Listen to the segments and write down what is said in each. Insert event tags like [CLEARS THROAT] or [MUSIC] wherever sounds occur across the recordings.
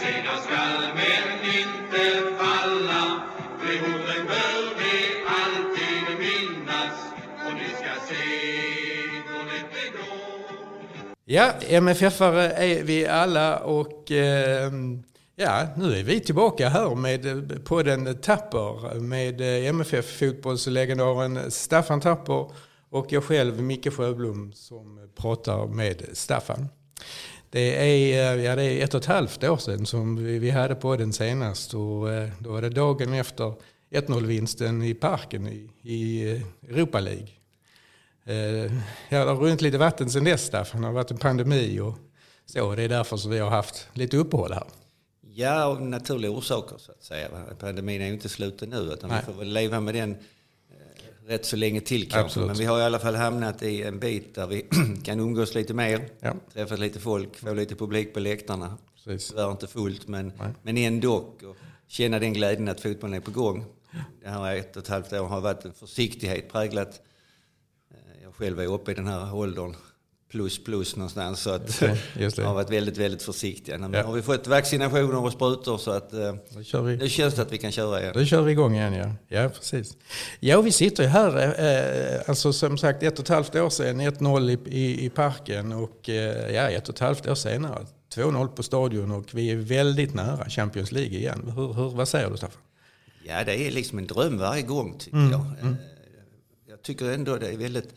sida skall men inte falla. De orden bör vi alltid minnas och ni ska se hur det går. Ja, MFF-are är vi alla och eh, ja, nu är vi tillbaka här med eh, podden Tapper med eh, MFF fotbollslegendaren Staffan Tapper och jag själv, Micke Sjöblom, som pratar med Staffan. Det är, eh, ja, det är ett och ett halvt år sedan som vi, vi hade podden senast och eh, då var det dagen efter 1-0-vinsten i parken i, i eh, Europa League. Ja, det har runnit lite vatten sedan dess Staffan. Det har varit en pandemi och så. Det är därför som vi har haft lite uppehåll här. Ja, av naturliga orsaker så att säga. Pandemin är ju inte slut nu utan Nej. vi får väl leva med den rätt så länge till kanske. Absolut. Men vi har i alla fall hamnat i en bit där vi [CLEARS THROAT] kan umgås lite mer, Ja. träffa lite folk, få lite publik på läktarna. Precis. Tyvärr inte fullt men, Nej. men ändå. Och känna den glädjen att fotbollen är på gång. Det här ett och ett halvt år har varit en försiktighet präglat. Eh, Jag själv är uppe i den här åldern plus plus någonstans. Så att Just det, [LAUGHS] har varit väldigt, väldigt försiktiga. Men Ja. har vi fått vaccinationer och sprutor så att eh, Då kör vi. nu känns det att vi kan köra igen. Då kör vi igång igen ja. Ja, precis. Ja, vi sitter ju här, eh, alltså som sagt ett och ett halvt år sedan, 1-0 i, i, i parken och eh, ja, ett och ett halvt år senare, 2-0 på stadion och vi är väldigt nära Champions League igen. Hur, hur, vad säger du Staffan? Ja, det är liksom en dröm varje gång tycker Mm, jag. Eh, Jag tycker ändå det är väldigt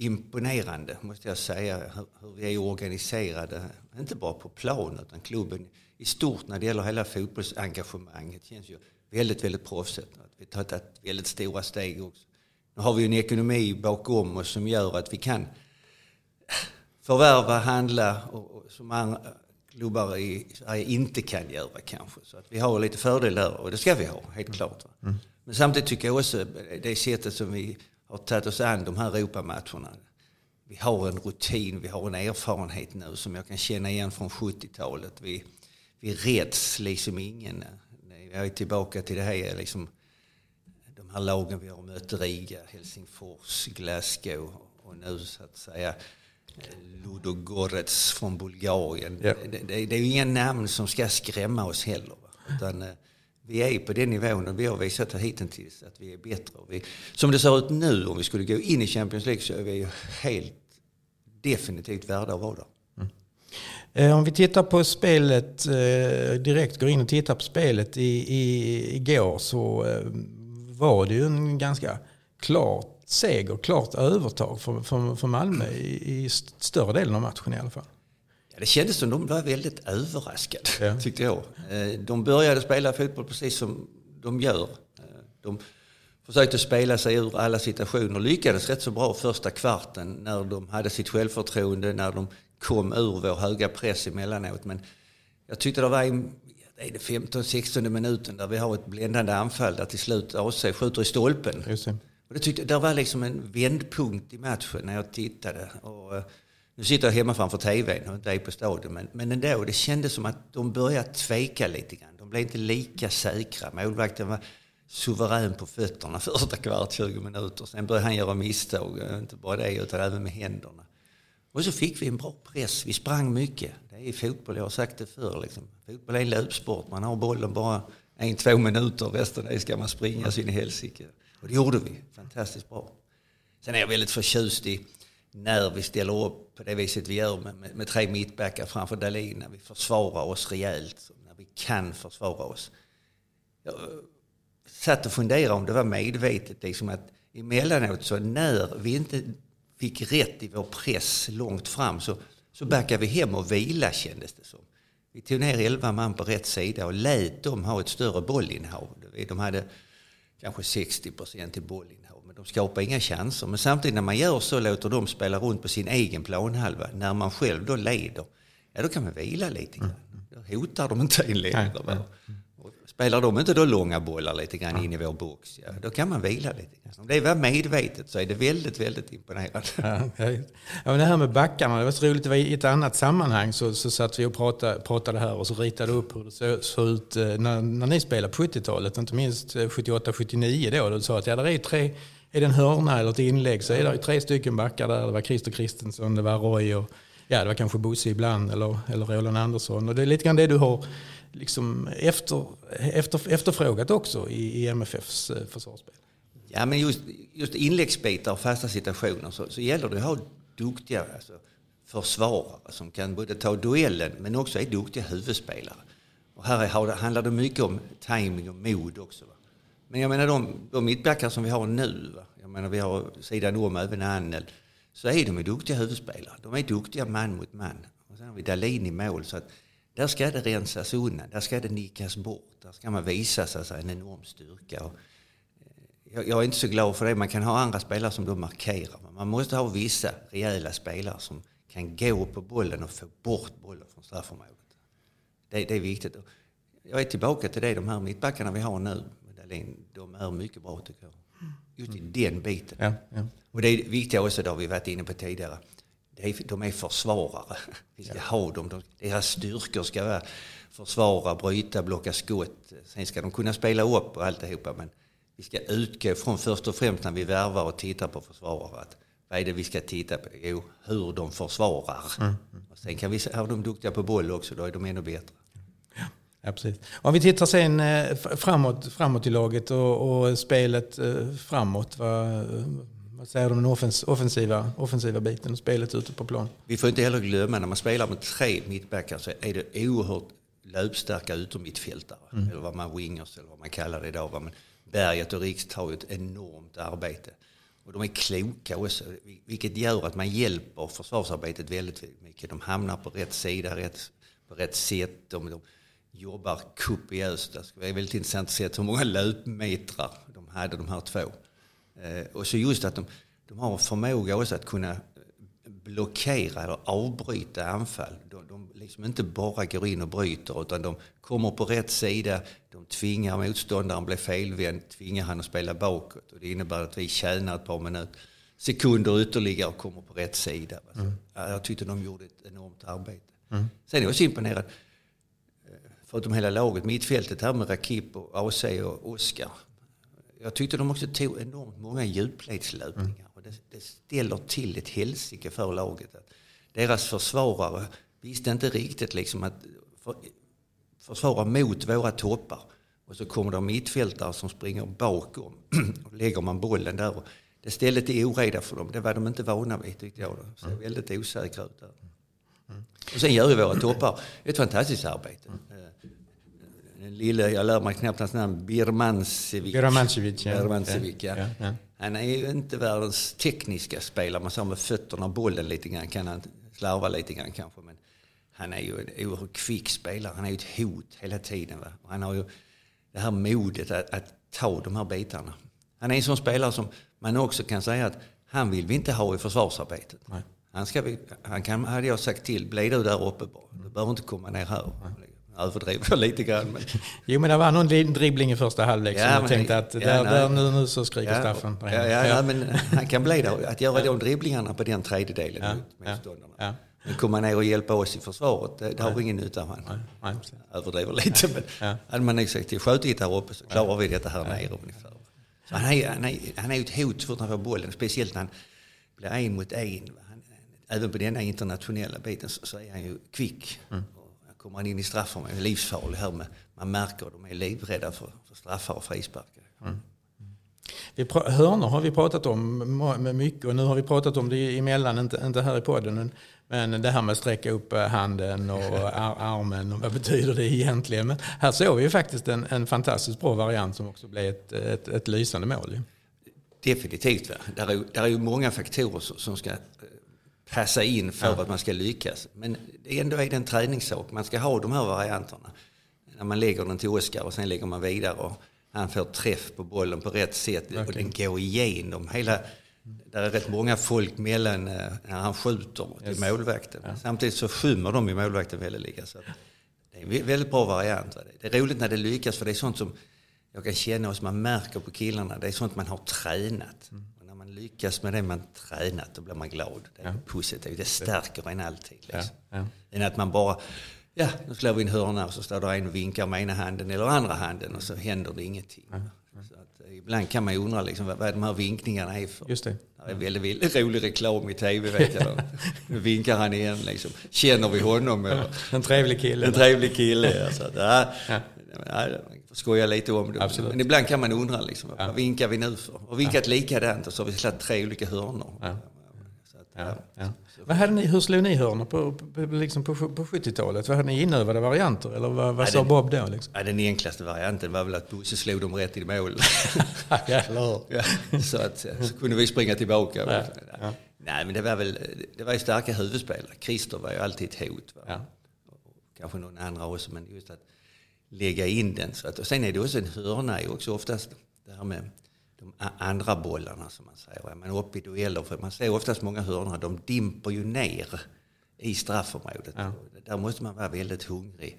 imponerande, måste jag säga, hur, hur vi är organiserade. Inte bara på plan, utan klubben i stort när det gäller hela fotbollsengagemanget känns ju väldigt, väldigt proffsigt. Att vi har tagit väldigt stora steg också. Nu har vi ju en ekonomi bakom oss som gör att vi kan förvärva, handla och, och som andra klubbar i Sverige inte kan göra kanske. Så att vi har lite fördel där och det ska vi ha, helt klart. Va? Men samtidigt tycker jag också det sättet som vi har tagit oss an de här Europamatcherna. Vi har en rutin, vi har en erfarenhet nu som jag kan känna igen från 70-talet. Vi, vi räds liksom ingen. Jag är tillbaka till det här liksom, de här lagen vi har mött, Riga, Helsingfors, Glasgow och nu så att säga Ludogorets från Bulgarien. Ja. Det, det, det är ju inga namn som ska skrämma oss heller. Utan, eh, vi är på den nivån och vi har visat hittills att vi är bättre. Vi, som det ser ut nu, om vi skulle gå in i Champions League så är vi ju helt definitivt värda att vara där. Mm. Eh, om vi tittar på spelet, eh, direkt går in och tittar på spelet i, i, igår så eh, var det ju en ganska klar seger, klart övertag för, för, för Malmö i, i större delen av matchen i alla fall. Det kändes som de var väldigt överraskade, Ja. [LAUGHS] tyckte jag. Eh, De började spela fotboll precis som de gör. Eh, De försökte spela sig ur alla situationer, lyckades rätt så bra första kvarten när de hade sitt självförtroende, när de kom ur vår höga press emellanåt. Men jag tyckte det var det är det 15-16 minuten där vi har ett bländande anfall där till slut AC skjuter i stolpen. Just det. Och det tyckte, där var liksom en vändpunkt i matchen när jag tittade. Och, eh, nu sitter jag hemma framför tvn och inte är på stadion. Men, men ändå, det kändes som att de började tveka lite grann. De blev inte lika säkra. Målvakten var suverän på fötterna [LAUGHS] första kvart, 20 minuter. Sen började han göra misstag. Inte bara det, utan även med händerna. Och så fick vi en bra press. Vi sprang mycket. Det är fotboll, jag har sagt det förr. Liksom. Fotboll är en löpsport. Man har bollen bara en, två minuter. Resten är ska man springa sin i helsike. Och det gjorde vi. Fantastiskt bra. Sen är jag väldigt förtjust i när vi ställer upp på det viset vi gör med, med, med tre mittbackar framför Dahlin. När vi försvarar oss rejält. När vi kan försvara oss. Jag eh, satt och funderade om det var medvetet. Liksom att emellanåt så när vi inte fick rätt i vår press långt fram så, så backade vi hem och vila kändes det som. Vi tog ner elva man på rätt sida och lät dem ha ett större bollinnehav. De hade kanske 60 procent i bollinnehav, de skapar inga chanser. Men samtidigt när man gör så låter de spela runt på sin egen planhalva. När man själv då leder, ja då kan man vila lite grann. Då hotar de inte en? Och Spelar de inte då långa bollar lite grann in i vår box, ja, då kan man vila lite grann. Om det var medvetet så är det väldigt, väldigt imponerande. Ja, ja. ja, det här med backarna, det var så roligt. Det var I ett annat sammanhang så, så satt vi och pratade, pratade här och så ritade upp hur det såg, såg ut eh, när, när ni spelade på 70-talet. Inte minst 78-79 då. Du sa att ja, där är tre, är det en hörna eller ett inlägg så är det tre stycken backar där. Det var Christer Kristensson, det var Roy och ja, det var kanske Bosse ibland eller, eller Roland Andersson. Och det är lite grann det du har liksom efter, efter, efterfrågat också i, i MFFs eh, försvarsspel. Ja, men just, just inläggsbitar och fasta situationer så, så gäller det att ha duktiga alltså, försvarare som kan både ta duellen men också är duktiga huvudspelare. Och här är, handlar det mycket om timing och mod också. Va? Men jag menar de, de mittbackar som vi har nu, jag menar vi har sidan om även Annel, så är de ju duktiga huvudspelare. De är duktiga man mot man. Och sen har vi Dahlin i mål så att där ska det rensas undan, där ska det nickas bort. Där ska man visa sig en enorm styrka. Och eh, jag, jag är inte så glad för det. Man kan ha andra spelare som då markerar. Men man måste ha vissa rejäla spelare som kan gå på bollen och få bort bollen från straffområdet. Det, det är viktigt. Jag är tillbaka till det, de här mittbackarna vi har nu Dahlin, de är mycket bra tycker jag. Just i den biten. Ja, ja. Och det är viktiga också, det har vi varit inne på tidigare. Det är, de är försvarare. [LAUGHS] Vi ska ha dem. De, deras styrkor ska vara försvara, bryta, blocka skott. Sen ska de kunna spela upp och alltihopa. Men vi ska utgå från först och främst när vi värvar och tittar på försvarare. Att vad är det vi ska titta på? Jo, hur de försvarar. Mm. Och sen kan vi ha dem duktiga på boll också, då är de ännu bättre. Ja, precis. Om vi tittar sen eh, framåt, framåt i laget och, och spelet eh, framåt. Vad, vad säger du om den offensiva, offensiva biten och spelet ute på plan? Vi får inte heller glömma när man spelar med tre mittbackar så är det oerhört löpstarka utommittfältare. Mm. Eller vad man wingers eller vad man kallar det idag. Men Berget och Riks tar ju ett enormt arbete. Och de är kloka också, vilket gör att man hjälper försvarsarbetet väldigt mycket. De hamnar på rätt sida, rätt, på rätt sätt. De, de jobbar kopiöst. Det vara väldigt intressant att se hur många löpmetrar de hade, de här två. Eh, och så just att de, de har förmåga också att kunna blockera eller avbryta anfall. De, de liksom inte bara går in och bryter utan de kommer på rätt sida, de tvingar motståndaren bli felvänd, tvingar han att spela bakåt. Och det innebär att vi tjänar ett par minuter, sekunder ytterligare och kommer på rätt sida. Mm. Jag tyckte de gjorde ett enormt arbete. Mm. Sen är jag också imponerad, förutom hela laget, mittfältet här med Rakip och AC och Oskar. Jag tyckte de också tog enormt många djupledslöpningar. Mm. Och det, det ställer till ett helsike för laget. Att deras försvarare visste inte riktigt liksom att för, försvara mot våra toppar. Och så kommer det mittfältare som springer bakom [CLEARS THROAT] och lägger man bollen där. Och det ställde till oreda för dem. Det var de inte vana vid tyckte jag. De ser mm. väldigt osäkra ut där. Mm. Och sen gör ju våra toppar ett fantastiskt arbete. Mm. Den lille, jag lär mig knappt hans namn, Birmancevic. Birmancevic, ja. Birmancevic, ja. Ja, ja. Han är ju inte världens tekniska spelare. Man sa med fötterna och bollen lite grann kan han slarva lite grann kanske. Men han är ju en oerhört kvick spelare. Han är ju ett hot hela tiden. Va? Och han har ju det här modet att, att, ta de här bitarna. Han är en sån spelare som man också kan säga att han vill vi inte ha i försvarsarbetet. Nej. Han, ska han kan, hade jag sagt till, bli du där uppe bara. Du behöver inte komma ner här. Nej överdriver jag [LAUGHS] lite grann. Men... Jo men det var någon dribbling i första halvlek ja, som jag tänkte att ja, där, där, nu, nu så skriker ja, Staffan. Ja, ja, ja, men han kan bli det. Att göra de dribblingarna på den tredjedelen ja, mot motståndarna. Ja. Men komma ner och hjälpa oss i försvaret, det, det har vi ingen nytta av. Han överdriver lite. Men ja. hade man sagt till skjutit här uppe så klarar vi detta här nere ungefär. Så han, är, han, är, han är ett hot så fort han får bollen, speciellt när han blir en mot en. Han, även på denna internationella biten så, är han ju kvick. Mm kommer han in i straffområdet, är livsfarlig här med, man märker att de är livrädda för, för straffar och frisparkar. Mm. Vi hörnor har vi pratat om mycket och nu har vi pratat om det emellan, inte, inte här i podden. Men det här med att sträcka upp handen och [LAUGHS] armen, och vad betyder det egentligen? Men här såg vi ju faktiskt en, en fantastiskt bra variant som också blev ett, ett, ett lysande mål. Definitivt. Va? Där, är, där är ju många faktorer som ska passa in för ja. att man ska lyckas. Men ändå är det en träningssak. Man ska ha de här varianterna. När man lägger den till Oskar och sen lägger man vidare och han får träff på bollen på rätt sätt okay. och den går igenom hela... Där är rätt många folk mellan eh, när han skjuter till yes. målvakten. Ja. Samtidigt så skymmer de i målvakten väldigt lika. Så det är en väldigt bra variant. Det är roligt när det lyckas för det är sånt som jag kan känna och som man märker på killarna. Det är sånt man har tränat. Mm lyckas med det man tränat, då blir man glad. Det är ja. positivt. Det stärker en alltid. Liksom. Ja. Ja. Än att man bara, ja, nu slår vi en hörna och så står det en och vinkar med ena handen eller andra handen och så händer det ingenting. Så att, eh, ibland kan man ju undra liksom, vad, vad de här vinkningarna är för. Just det. Det är väldigt, väldigt rolig reklam i tv vet jag. Nu vinkar han igen liksom. Känner vi honom? Eller? En trevlig kille. En trevlig kille. Ja, så att, ja, ja. Skoja lite om det. Absolut. Men ibland kan man undra liksom, vad vinkar vi nu för? Och vinkat likadant och så har vi slagit tre olika hörnor. Ja. Ja, ja. ja. Vad hade ni, hur slog ni hörnor på, på, liksom på, på 70-talet? Vad hade ni inövade varianter? Eller vad, vad Ja, sa det- Bob då? Liksom? Ja, den enklaste varianten var väl att Bosse slog dem rätt i mål. [LAUGHS] ja? [LAUGHS] Ja, så, att, så kunde vi springa tillbaka. Ja, ja. Nej, men det var väl det var ju starka huvudspelare. Christer var ju alltid ett hot. Va? Ja. Kanske någon andra också, men just att lägga in den. Så att, och sen är det också en hörna, är också oftast det här med de andra bollarna som man säger. va. Men upp i dueller, för man ser oftast många hörnor, de dimper ju ner i straffområdet. Ja. Där måste man vara väldigt hungrig,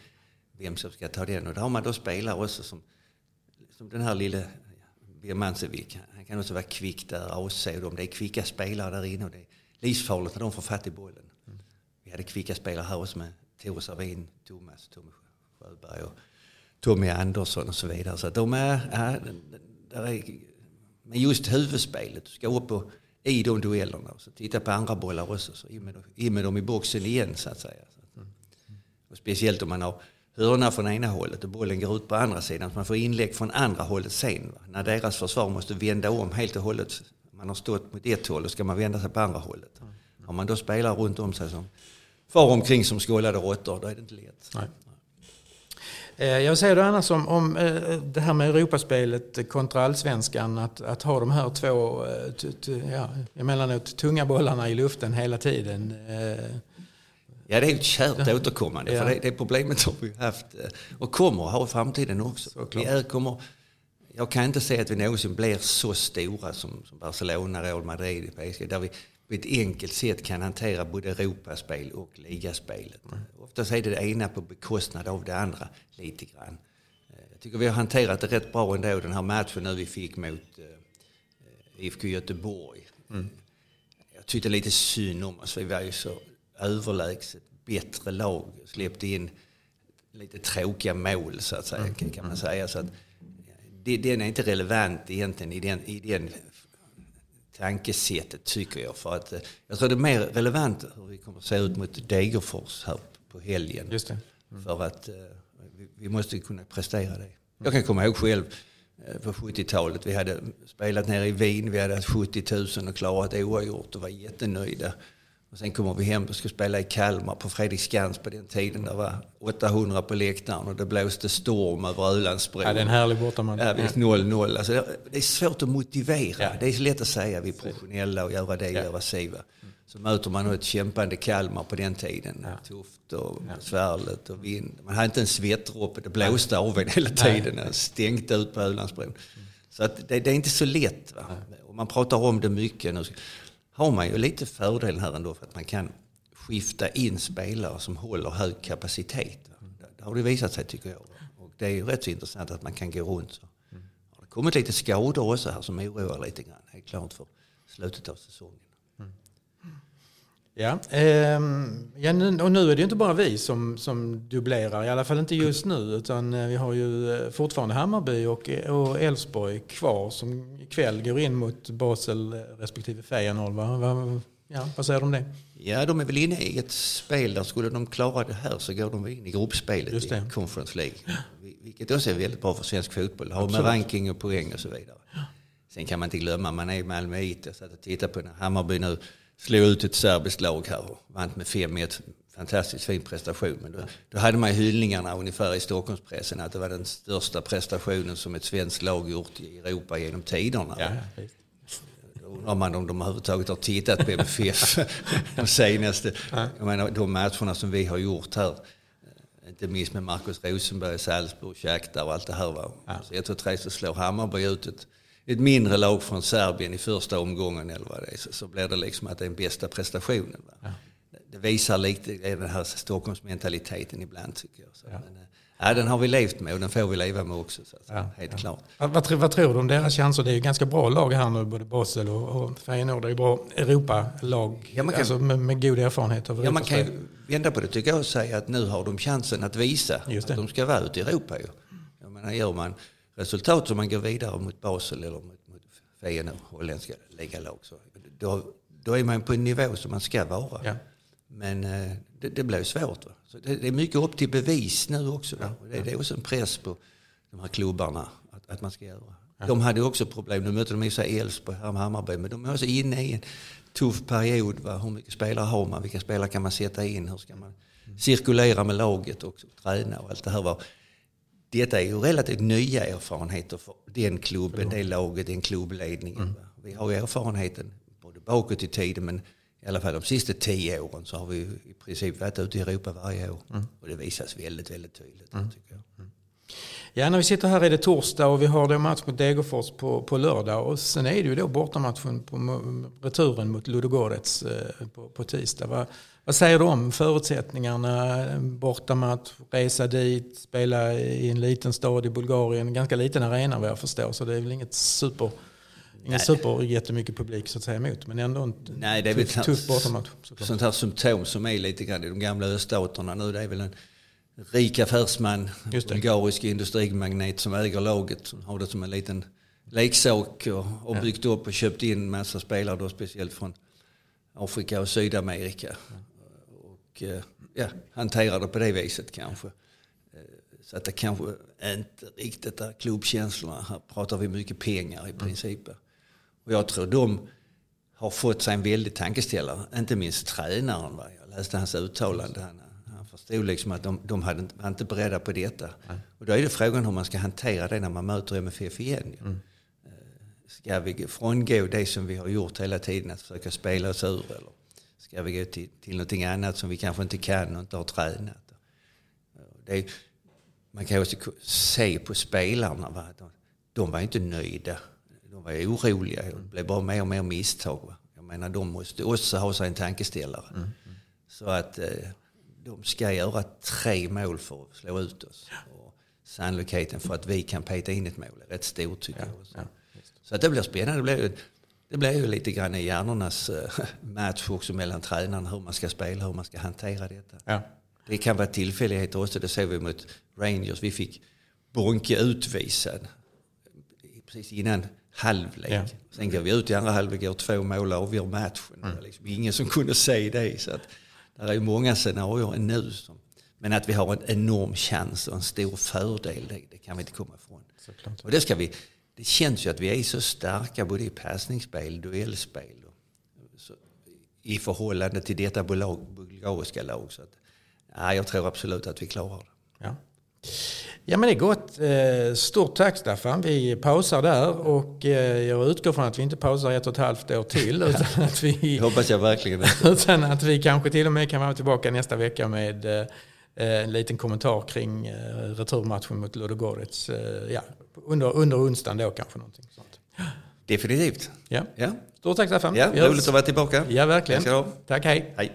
vem som ska ta den. Och där har man då spelare också som som den här lille Birmancevic, han kan också vara kvick där, AC de. Det är kvicka spelare där inne och det är livsfarligt när de får fatt i bollen. Vi hade kvicka spelare här också med Tore Sarvin, Thomas, Tommy Sjöberg och Tommy Andersson och så vidare. Så att de är, ja, där är men just huvudspelet, du ska upp och, i de duellerna och så titta på andra bollar också. Så in med, dem- in med dem i boxen igen så att säga. Så att, och speciellt om man har hörna från ena hållet och bollen går ut på andra sidan. Så man får inlägg från andra hållet sen. Va? När deras försvar måste vända om helt och hållet. Man har stått mot ett håll och ska man vända sig på andra hållet. Om man då spelar runt om sig som far omkring som skållade råttor, då är det inte lätt. Nej. Eh, Jag säger det annars om, om eh, det här med Europaspelet kontra allsvenskan. Att, att ha de här två, eh, t, t, ja, emellanåt tunga bollarna i luften hela tiden. Ja, det är ju ett kärt återkommande. Ja. För det, det problemet har vi haft och kommer att ha i framtiden också. Såklart. Vi är, kommer, jag kan inte säga att vi någonsin blir så stora som, som Barcelona, Real Madrid, PSG. Där vi på ett enkelt sätt kan hantera både Europaspel och ligaspelet. Oftast är det det ena på bekostnad av det andra lite grann. Eh, Jag tycker vi har hanterat det rätt bra ändå, den här matchen nu vi fick mot eh, IFK Göteborg. Jag tyckte lite synd om oss. Vi var ju så överlägset bättre lag. Släppte in lite tråkiga mål så att säga, kan man säga. Så att, det, den är inte relevant egentligen i den, i den tankesättet tycker jag. För att, eh, jag tror det är mer relevant hur vi kommer att se ut mot Degerfors här på helgen. just det. För att eh, vi, vi måste kunna prestera det. Jag kan komma ihåg själv eh, på 70-talet. Vi hade spelat nere i Wien. Vi hade haft 70 000 och klarat oavgjort och var jättenöjda. Och sen kommer vi hem och ska spela i Kalmar på Fredriksskans på den tiden. Det var 800 på läktaren och det blåste storm över Ölandsbron. Ja, det är en härlig bortamatch. Ja, visst, 0-0. Alltså, det- är svårt att motivera. Ja. Det är så lätt att säga vi är professionella och göra det och göra si. Så möter man ett kämpande Kalmar på den tiden. Tufft och besvärligt och vind. Man hade inte en svettdroppe. Det blåste av en hela tiden. Det stänkte ut på Ölandsbron. Så att det, det är inte så lätt. Va? Och man pratar om det mycket. Nu har man ju lite fördel här ändå för att man kan skifta in spelare som håller hög kapacitet. Det- har det visat sig tycker jag. Och det är ju rätt så intressant att man kan gå runt så. Det har kommit lite skador också här som oroar lite grann. Helt klart för slutet av säsongen. Ja, ehm, ja och nu är det ju inte bara vi som, som dubblerar, i alla fall inte just nu. Utan eh, vi har ju eh, fortfarande Hammarby och och Elfsborg kvar som ikväll går in mot Basel eh, respektive Feyenoord. Va? Va, ja, vad säger du om det? Ja, de är väl inne i ett spel där skulle de klara det här så går de in i gruppspelet i Conference League. Vil- Vilket också är väldigt bra för svensk fotboll. Har med ranking och poäng och så vidare. Sen kan man inte glömma, man är i Malmöit. Jag satt och tittade på när Hammarby nu slog ut ett serbiskt lag här och vann med 5-1. Fantastiskt fin prestation. Men då, då hade man hyllningarna ungefär i Stockholmspressen att det var den största prestationen som ett svenskt lag gjort i Europa genom tiderna. visst. Då undrar man om de överhuvudtaget har tittat på MFF [LAUGHS] de senaste. Jag menar, de matcherna som vi har gjort här. eh, Inte minst med Marcus Rosenberg, Salzburg, Shakhtar och allt det här. Va? Så jag tror att slår Hammarby ut ett, ett mindre lag från Serbien i första omgången eller vad det är. Så, så blir det liksom att det är den bästa prestationen. Va? Det visar lite den här Stockholmsmentaliteten ibland tycker jag. Så, men, eh, ja, den har vi levt med och den får vi leva med också. Så, Ja, helt ja. klart. Vad, vad, tror- vad tror du om deras chanser? Det är ju ganska bra lag här nu, både Basel och, och Feyenoord. Det är ju bra Europalag Ja, man kan- alltså med, med god erfarenhet av Ja, man kan ju vända på det tycker jag och säga att nu har de chansen att visa att de ska vara ute i Europa. Ju. Jag menar, gör man resultat som man går vidare mot Basel eller mot, mot Feyenoord, holländska ligalag. Då, då är man på en nivå som man ska vara. Ja. Men eh, det, det blir svårt. Va? Så det, det är mycket upp till bevis nu också. Och det, det är också en press på de här klubbarna att, att man ska göra. De hade också problem. Nu mötte de i sig Elfsborg här med Hammarby. Men de är också inne i en tuff period. Va? Hur mycket spelare har man? Vilka spelare kan man sätta in? Hur ska man cirkulera med laget och träna och allt det här. Va? Detta är ju relativt nya erfarenheter för den klubben, det laget, den klubbledningen. va? Vi har erfarenheten både bakåt i tiden men i alla fall de sista tio åren så har vi i princip varit ute i Europa varje år. Och det visas väldigt, väldigt tydligt. Tycker jag. Ja, när vi sitter här är det torsdag och vi har då match mot Degerfors på, på lördag. Och sen är det ju då bortamatchen på returen mot Ludogorets eh, på, på tisdag. Va, vad säger du om förutsättningarna? Bortamatch, resa dit, spela i en liten stad i Bulgarien. Ganska liten arena vad jag förstår. Så det är väl inget super, ingen super jättemycket publik så att säga emot. Men ändå en Nej, det är väl tuff, tuff bortamatch. sånt här symptom som är lite grann i de gamla öststaterna nu. Det är väl en rik affärsman, bulgarisk industrimagnet som äger laget. Som har det som en liten leksak och, och byggt upp och köpt in massa spelare då speciellt från Afrika och Sydamerika. Och eh, ja, hanterar det på det viset kanske. Eh, Så att det kanske inte riktigt är klubbkänslorna. Här pratar vi mycket pengar i princip. Och jag tror de har fått sig en väldig tankeställare. Inte minst tränaren. Va? Jag läste hans uttalande. Han, han förstod liksom att de, de hade, inte- var inte beredda på detta. Och då är det frågan hur man ska hantera det när man möter MFF igen. ju. Eh, Ska vi frångå det som vi har gjort hela tiden, att försöka spela oss ur? Eller ska vi gå till, till någonting annat som vi kanske inte kan och inte har tränat? Är, man kan också se på spelarna. Va? De, de var inte nöjda. De var oroliga. Det blev bara mer och mer misstag. Va? Jag menar, de måste också ha sig en tankeställare. Så att eh, de ska göra tre mål för att slå ut oss. Och sannolikheten för att vi kan peta in ett mål är rätt stor tycker jag. också. Så att det blir spännande. Det blir, det blir ju lite grann i hjärnornas eh, match också mellan tränarna. Hur man ska spela, hur man ska hantera detta. Ja. Det kan vara tillfälligheter också. Det såg vi mot Rangers. Vi fick Bonke utvisad precis innan halvlek. Ja. Sen går vi ut i andra halvlek, gör två mål och avgör matchen. Det var liksom ingen som kunde se det. Så att, det är ju många scenarier nu. Som, men att vi har en enorm chans och en stor fördel, det, det kan vi inte komma ifrån. Såklart. Och det, ska vi, det känns ju att vi är så starka både i passningsspel, duellspel och så, i förhållande till detta bulgariska lag. Så att, ja, jag tror absolut att vi klarar det. Ja. Ja men det är gott. Eh, Stort tack Staffan. Vi pausar där och eh, jag utgår från att vi inte pausar ett och ett halvt år till [LAUGHS] utan att vi, Det hoppas jag verkligen. [LAUGHS] utan att vi kanske till och med kan vara tillbaka nästa vecka med eh, en liten kommentar kring returmatchen mot Ludogorets. Ja, under, under onsdagen då kanske någonting sånt. Definitivt. Ja. Ja, Stort tack Staffan. ja roligt att vara tillbaka. Ja, verkligen. Tack. Tack, hej. Hej.